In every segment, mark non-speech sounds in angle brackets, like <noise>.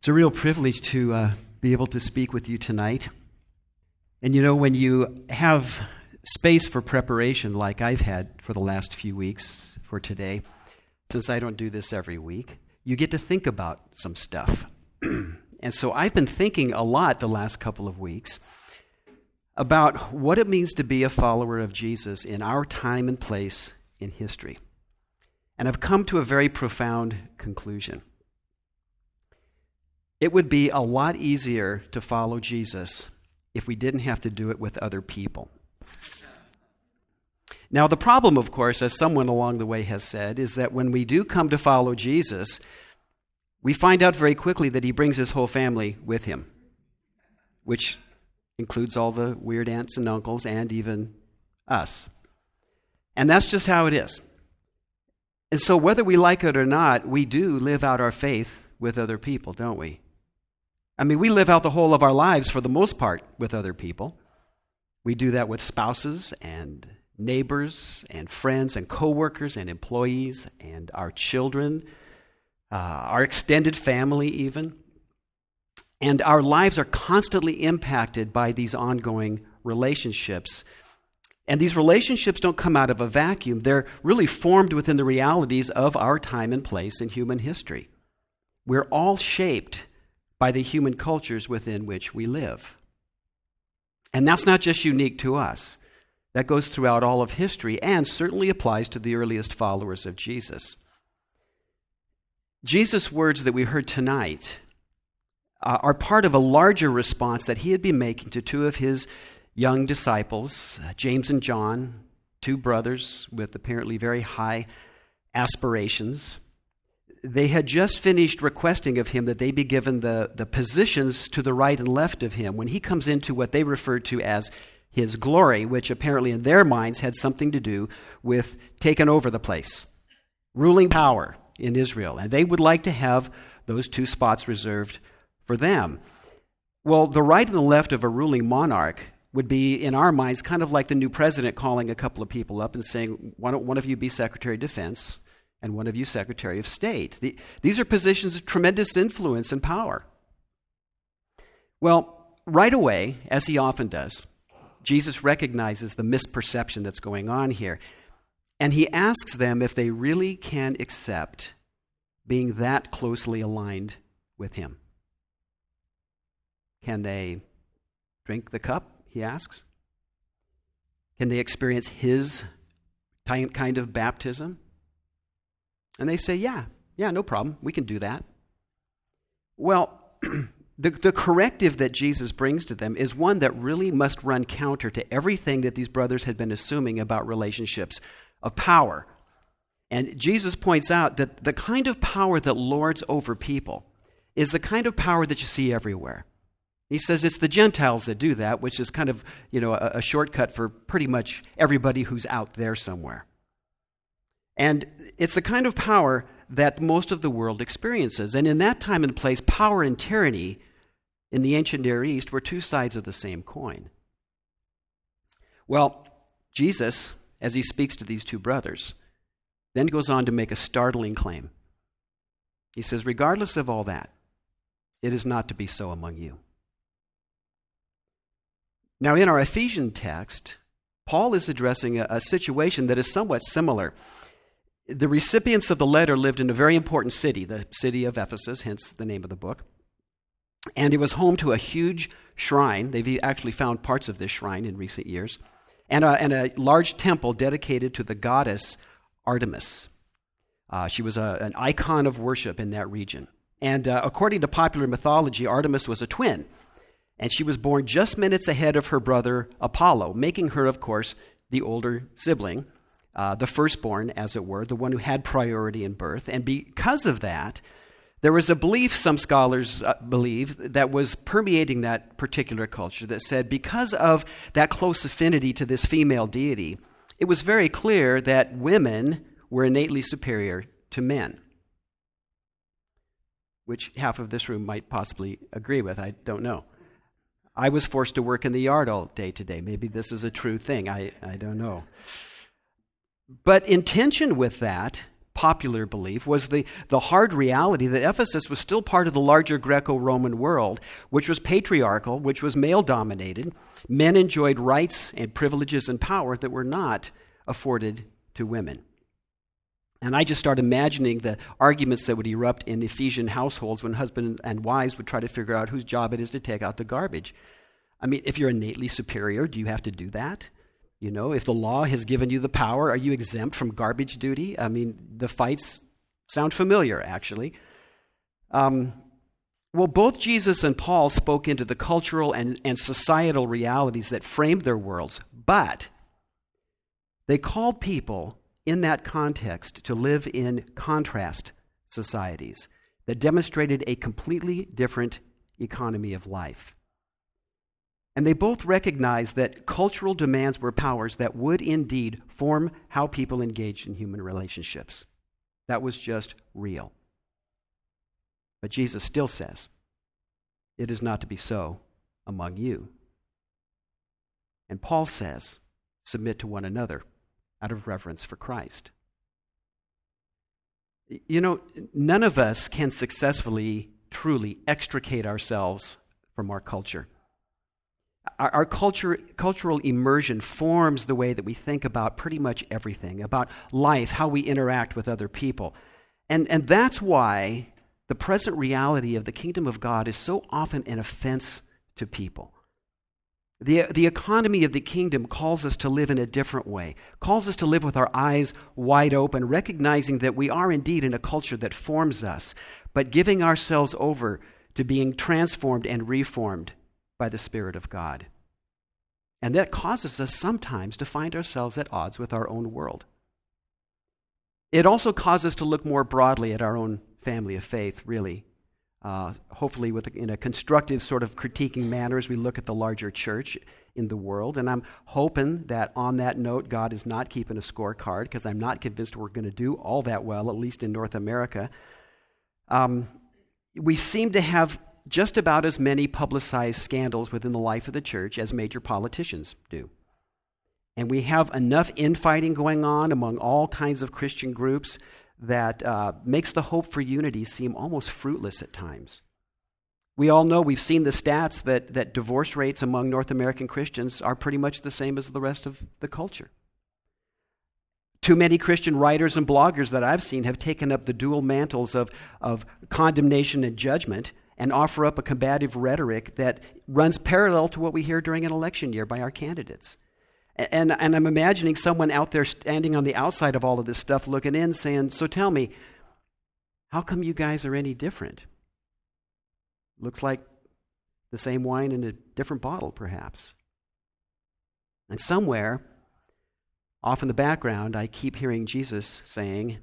It's a real privilege to uh, be able to speak with you tonight. And you know, when you have space for preparation, like I've had for the last few weeks for today, since I don't do this every week, you get to think about some stuff. <clears throat> and so I've been thinking a lot the last couple of weeks about what it means to be a follower of Jesus in our time and place in history. And I've come to a very profound conclusion. It would be a lot easier to follow Jesus if we didn't have to do it with other people. Now, the problem, of course, as someone along the way has said, is that when we do come to follow Jesus, we find out very quickly that he brings his whole family with him, which includes all the weird aunts and uncles and even us. And that's just how it is. And so, whether we like it or not, we do live out our faith with other people, don't we? I mean, we live out the whole of our lives for the most part with other people. We do that with spouses and neighbors and friends and coworkers and employees and our children, uh, our extended family, even. And our lives are constantly impacted by these ongoing relationships. And these relationships don't come out of a vacuum, they're really formed within the realities of our time and place in human history. We're all shaped by the human cultures within which we live. And that's not just unique to us. That goes throughout all of history and certainly applies to the earliest followers of Jesus. Jesus' words that we heard tonight uh, are part of a larger response that he had been making to two of his young disciples, uh, James and John, two brothers with apparently very high aspirations they had just finished requesting of him that they be given the, the positions to the right and left of him when he comes into what they referred to as his glory, which apparently in their minds had something to do with taking over the place, ruling power in Israel. And they would like to have those two spots reserved for them. Well, the right and the left of a ruling monarch would be, in our minds, kind of like the new president calling a couple of people up and saying, Why don't one of you be Secretary of Defense? And one of you Secretary of State. The, these are positions of tremendous influence and power. Well, right away, as he often does, Jesus recognizes the misperception that's going on here. And he asks them if they really can accept being that closely aligned with him. Can they drink the cup? He asks. Can they experience his kind of baptism? And they say, Yeah, yeah, no problem. We can do that. Well, <clears throat> the, the corrective that Jesus brings to them is one that really must run counter to everything that these brothers had been assuming about relationships of power. And Jesus points out that the kind of power that lords over people is the kind of power that you see everywhere. He says it's the Gentiles that do that, which is kind of, you know, a, a shortcut for pretty much everybody who's out there somewhere. And it's the kind of power that most of the world experiences. And in that time and place, power and tyranny in the ancient Near East were two sides of the same coin. Well, Jesus, as he speaks to these two brothers, then goes on to make a startling claim. He says, Regardless of all that, it is not to be so among you. Now, in our Ephesian text, Paul is addressing a, a situation that is somewhat similar. The recipients of the letter lived in a very important city, the city of Ephesus, hence the name of the book. And it was home to a huge shrine. They've actually found parts of this shrine in recent years. And a, and a large temple dedicated to the goddess Artemis. Uh, she was a, an icon of worship in that region. And uh, according to popular mythology, Artemis was a twin. And she was born just minutes ahead of her brother Apollo, making her, of course, the older sibling uh, the firstborn, as it were, the one who had priority in birth. And because of that, there was a belief, some scholars uh, believe, that was permeating that particular culture that said because of that close affinity to this female deity, it was very clear that women were innately superior to men. Which half of this room might possibly agree with, I don't know. I was forced to work in the yard all day today. Maybe this is a true thing. I, I don't know. But in tension with that, popular belief was the, the hard reality that Ephesus was still part of the larger Greco Roman world, which was patriarchal, which was male dominated. Men enjoyed rights and privileges and power that were not afforded to women. And I just start imagining the arguments that would erupt in Ephesian households when husbands and wives would try to figure out whose job it is to take out the garbage. I mean, if you're innately superior, do you have to do that? You know, if the law has given you the power, are you exempt from garbage duty? I mean, the fights sound familiar, actually. Um, well, both Jesus and Paul spoke into the cultural and, and societal realities that framed their worlds, but they called people in that context to live in contrast societies that demonstrated a completely different economy of life. And they both recognized that cultural demands were powers that would indeed form how people engaged in human relationships. That was just real. But Jesus still says, it is not to be so among you. And Paul says, submit to one another out of reverence for Christ. You know, none of us can successfully, truly extricate ourselves from our culture. Our, our culture, cultural immersion forms the way that we think about pretty much everything, about life, how we interact with other people. And, and that's why the present reality of the kingdom of God is so often an offense to people. The, the economy of the kingdom calls us to live in a different way, calls us to live with our eyes wide open, recognizing that we are indeed in a culture that forms us, but giving ourselves over to being transformed and reformed by the Spirit of God. And that causes us sometimes to find ourselves at odds with our own world. It also causes us to look more broadly at our own family of faith, really, uh, hopefully with in a constructive sort of critiquing manner as we look at the larger church in the world. And I'm hoping that on that note, God is not keeping a scorecard because I'm not convinced we're going to do all that well, at least in North America. Um, we seem to have just about as many publicized scandals within the life of the church as major politicians do. And we have enough infighting going on among all kinds of Christian groups that uh, makes the hope for unity seem almost fruitless at times. We all know, we've seen the stats that, that divorce rates among North American Christians are pretty much the same as the rest of the culture. Too many Christian writers and bloggers that I've seen have taken up the dual mantles of, of condemnation and judgment and offer up a combative rhetoric that runs parallel to what we hear during an election year by our candidates. And, and I'm imagining someone out there standing on the outside of all of this stuff looking in saying, So tell me, how come you guys are any different? Looks like the same wine in a different bottle, perhaps. And somewhere, off in the background, I keep hearing Jesus saying,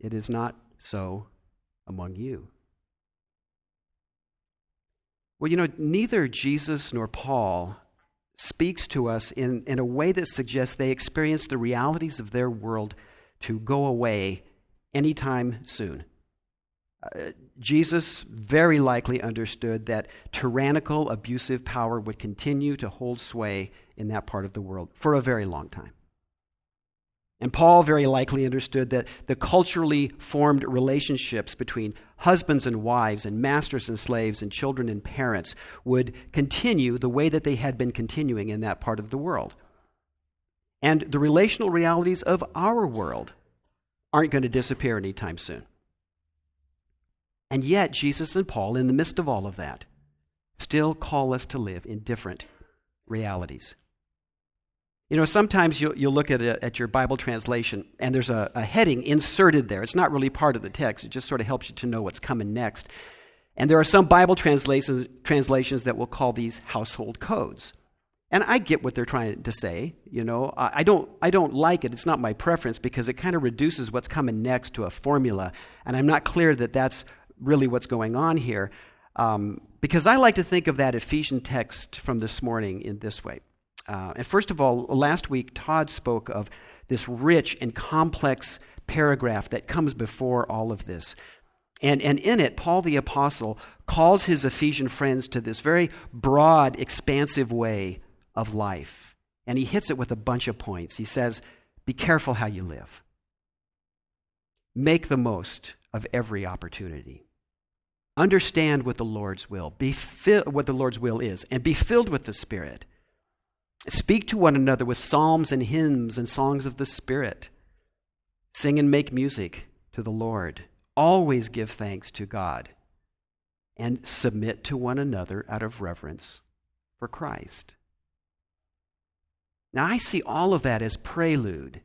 It is not so among you. Well, you know, neither Jesus nor Paul speaks to us in, in a way that suggests they experience the realities of their world to go away anytime soon. Uh, Jesus very likely understood that tyrannical, abusive power would continue to hold sway in that part of the world for a very long time. And Paul very likely understood that the culturally formed relationships between husbands and wives, and masters and slaves, and children and parents would continue the way that they had been continuing in that part of the world. And the relational realities of our world aren't going to disappear anytime soon. And yet, Jesus and Paul, in the midst of all of that, still call us to live in different realities. You know, sometimes you'll, you'll look at, a, at your Bible translation and there's a, a heading inserted there. It's not really part of the text, it just sort of helps you to know what's coming next. And there are some Bible translations, translations that will call these household codes. And I get what they're trying to say. You know, I don't, I don't like it. It's not my preference because it kind of reduces what's coming next to a formula. And I'm not clear that that's really what's going on here. Um, because I like to think of that Ephesian text from this morning in this way. Uh, and first of all, last week, Todd spoke of this rich and complex paragraph that comes before all of this. And, and in it, Paul the Apostle calls his Ephesian friends to this very broad, expansive way of life. And he hits it with a bunch of points. He says, Be careful how you live. make the most of every opportunity. Understand what the Lord's will, be fi- what the Lord's will is, and be filled with the Spirit. Speak to one another with psalms and hymns and songs of the Spirit. Sing and make music to the Lord. Always give thanks to God. And submit to one another out of reverence for Christ. Now, I see all of that as prelude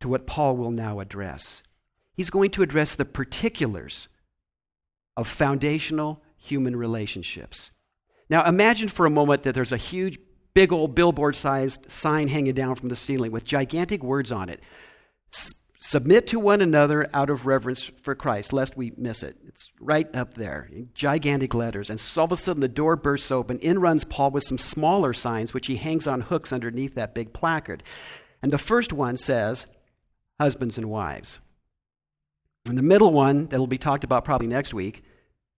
to what Paul will now address. He's going to address the particulars of foundational human relationships. Now, imagine for a moment that there's a huge, big old billboard sized sign hanging down from the ceiling with gigantic words on it. Submit to one another out of reverence for Christ, lest we miss it. It's right up there in gigantic letters. And all of a sudden, the door bursts open. In runs Paul with some smaller signs, which he hangs on hooks underneath that big placard. And the first one says, Husbands and wives. And the middle one, that will be talked about probably next week,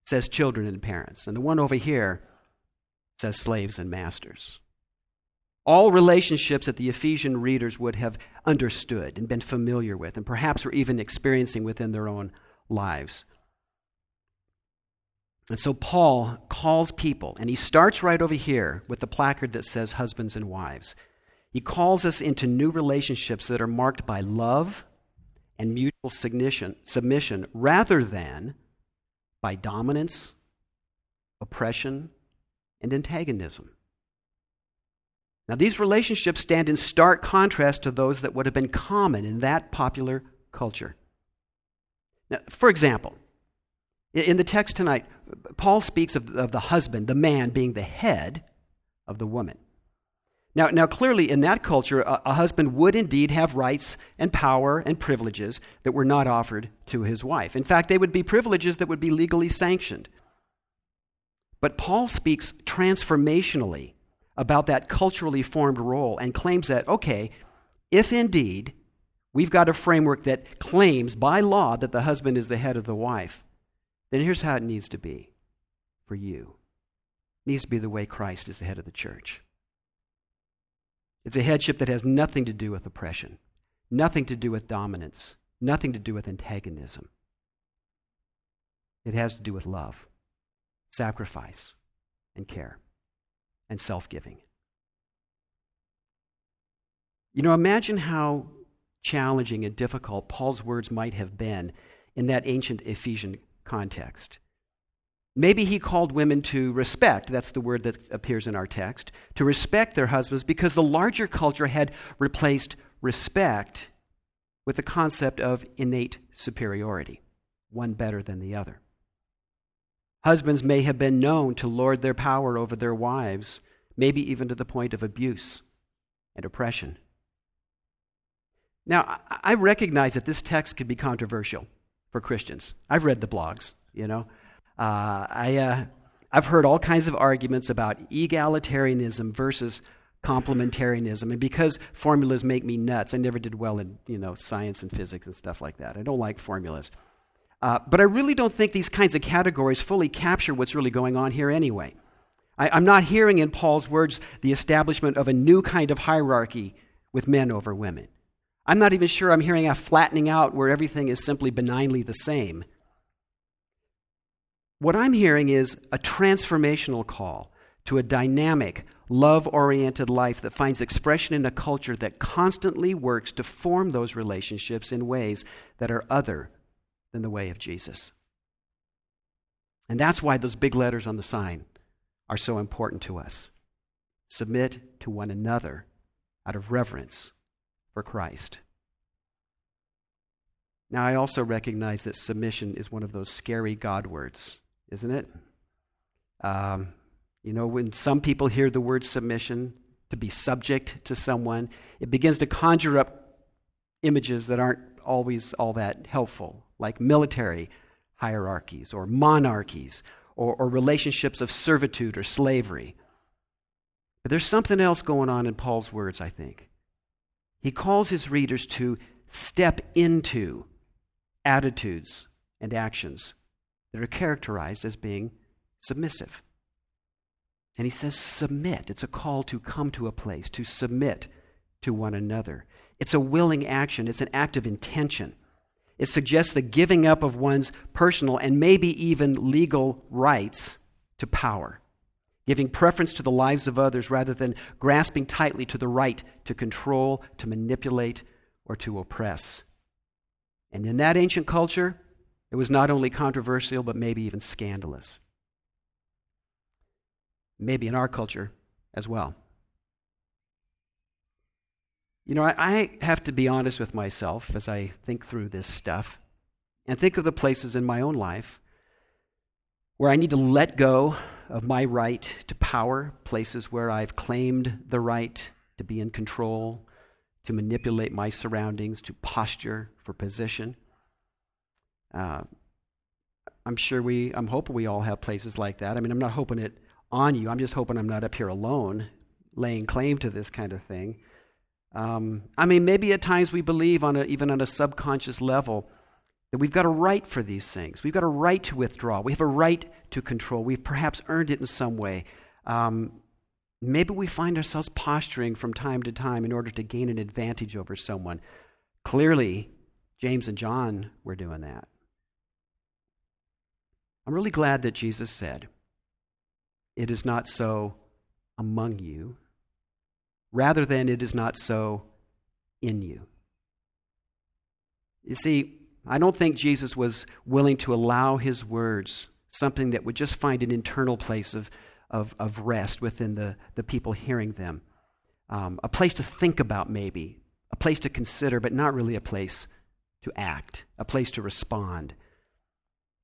says children and parents. And the one over here says slaves and masters. All relationships that the Ephesian readers would have understood and been familiar with, and perhaps were even experiencing within their own lives. And so Paul calls people, and he starts right over here with the placard that says husbands and wives. He calls us into new relationships that are marked by love and mutual submission, rather than by dominance, oppression, and antagonism. Now, these relationships stand in stark contrast to those that would have been common in that popular culture. Now, for example, in the text tonight, Paul speaks of, of the husband, the man, being the head of the woman. Now, now clearly, in that culture, a, a, husband would indeed have rights and power and privileges that were not offered to his wife. In fact, they would be privileges that would be legally sanctioned. But Paul speaks transformationally about that culturally formed role and claims that, okay, if indeed we've got a framework that claims by law that the husband is the head of the wife, then here's how it needs to be for you. It needs to be the way Christ is the head of the church. It's a headship that has nothing to do with oppression, nothing to do with dominance, nothing to do with antagonism. It has to do with love, sacrifice, and care and self giving. You know, imagine how challenging and difficult Paul's words might have been in that ancient Ephesian context. Maybe he called women to respect, that's the word that appears in our text, to respect their husbands because the larger culture had replaced respect with the concept of innate superiority, one better than the other. Husbands may have been known to lord their power over their wives, maybe even to the point of abuse and oppression. Now, I recognize that this text could be controversial for Christians. I've read the blogs, you know. Uh, I, uh, I've heard all kinds of arguments about egalitarianism versus complementarianism. And because formulas make me nuts, I never did well in you know, science and physics and stuff like that. I don't like formulas. Uh, but I really don't think these kinds of categories fully capture what's really going on here anyway. I, I'm not hearing in Paul's words the establishment of a new kind of hierarchy with men over women. I'm not even sure I'm hearing a flattening out where everything is simply benignly the same. What I'm hearing is a transformational call to a dynamic, love oriented life that finds expression in a culture that constantly works to form those relationships in ways that are other than the way of Jesus. And that's why those big letters on the sign are so important to us. Submit to one another out of reverence for Christ. Now, I also recognize that submission is one of those scary God words, isn't it? Um, you know, when some people hear the word submission, to be subject to someone, it begins to conjure up images that aren't always all that helpful like military hierarchies or monarchies or, or relationships of servitude or slavery. But there's something else going on in Paul's words, I think. He calls his readers to step into attitudes and actions that are characterized as being submissive. And he says, submit. It's a call to come to a place, to submit to one another. It's a willing action, it's an act of intention. It suggests the giving up of one's personal and maybe even legal rights to power, giving preference to the lives of others rather than grasping tightly to the right to control, to manipulate, or to oppress. And in that ancient culture, it was not only controversial, but maybe even scandalous. Maybe in our culture as well. You know, I, I, have to be honest with myself as I think through this stuff and think of the places in my own life where I need to let go of my right to power, places where I've claimed the right to be in control, to manipulate my surroundings, to posture for position. Uh, I'm sure we, I'm hoping we all have places like that. I mean, I'm not hoping it on you. I'm just hoping I'm not up here alone laying claim to this kind of thing. Um, I mean, maybe at times we believe, on a, even on a subconscious level, that we've got a right for these things. We've got a right to withdraw. We have a right to control. We've perhaps earned it in some way. Um, maybe we find ourselves posturing from time to time in order to gain an advantage over someone. Clearly, James and John were doing that. I'm really glad that Jesus said, It is not so among you rather than it is not so in you. You see, I don't think Jesus was willing to allow his words, something that would just find an internal place of, of, of rest within the, the people hearing them. Um, a place to think about, maybe, a place to consider, but not really a place to act, a place to respond.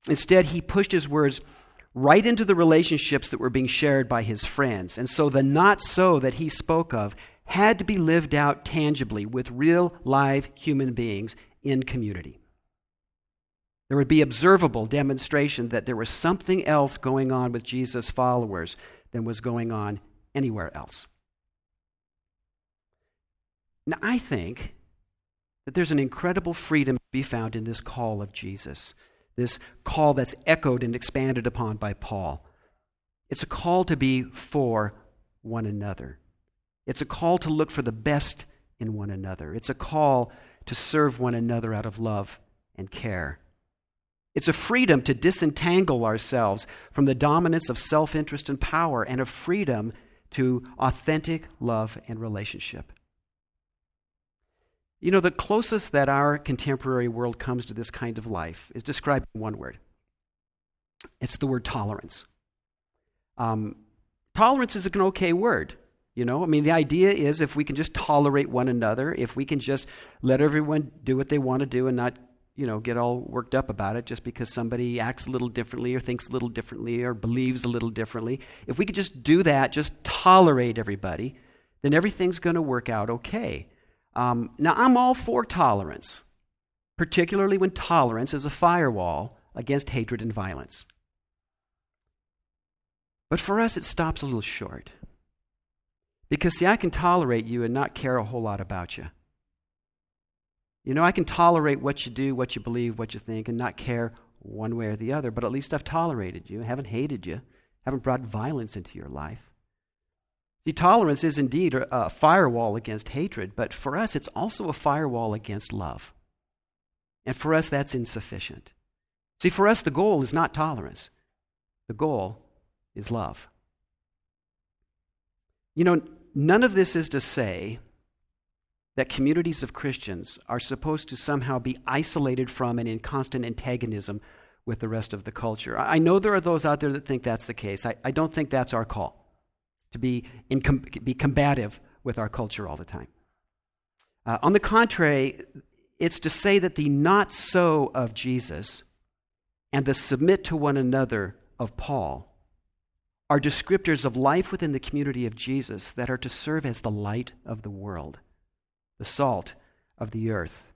Instead, he pushed his words right into the relationships that were being shared by his friends. And so the not so that he spoke of had to be lived out tangibly with real live human beings in community. There would be observable demonstration that there was something else going on with Jesus' followers than was going on anywhere else. Now, I think that there's an incredible freedom to be found in this call of Jesus this call that's echoed and expanded upon by Paul. It's a call to be for one another. It's a call to look for the best in one another. It's a call to serve one another out of love and care. It's a freedom to disentangle ourselves from the dominance of self interest and power, and a freedom to authentic love and relationship. You know, the closest that our contemporary world comes to this kind of life is described in one word it's the word tolerance. Um, tolerance is an okay word. You know, I mean, the idea is if we can just tolerate one another, if we can just let everyone do what they want to do and not, you know, get all worked up about it just because somebody acts a little differently or thinks a little differently or believes a little differently, if we could just do that, just tolerate everybody, then everything's going to work out okay. Um, now, I'm all for tolerance, particularly when tolerance is a firewall against hatred and violence. But for us, it stops a little short. Because, see, I can tolerate you and not care a whole lot about you. You know, I can tolerate what you do, what you believe, what you think, and not care one way or the other, but at least I've tolerated you, haven't hated you, haven't brought violence into your life. See, tolerance is indeed a firewall against hatred, but for us, it's also a firewall against love. And for us, that's insufficient. See, for us, the goal is not tolerance, the goal is love. You know, none of this is to say that communities of Christians are supposed to somehow be isolated from and in constant antagonism with the rest of the culture. I know there are those out there that think that's the case. I, I don't think that's our call to be, in be combative with our culture all the time. Uh, on the contrary, it's to say that the not so of Jesus and the submit to one another of Paul are descriptors of life within the community of Jesus that are to serve as the light of the world, the salt of the earth,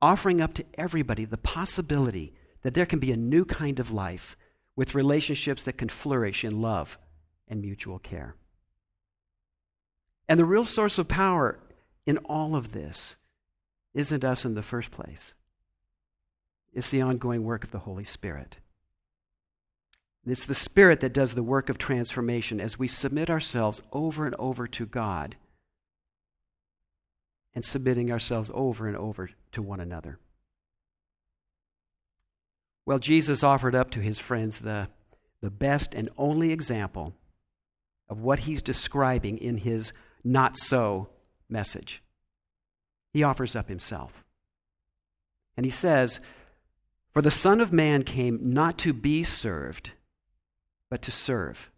offering up to everybody the possibility that there can be a new kind of life with relationships that can flourish in love and mutual care. And the real source of power in all of this isn't us in the first place, it's the ongoing work of the Holy Spirit. It's the Spirit that does the work of transformation as we submit ourselves over and over to God and submitting ourselves over and over to one another. Well, Jesus offered up to his friends the, the best and only example of what he's describing in his not so message. He offers up himself. And he says, For the Son of Man came not to be served, but to serve,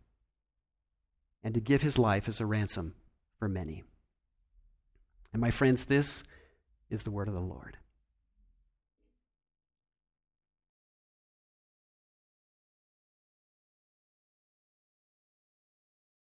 and to give his life as a ransom for many. And my friends, this is the word of the Lord.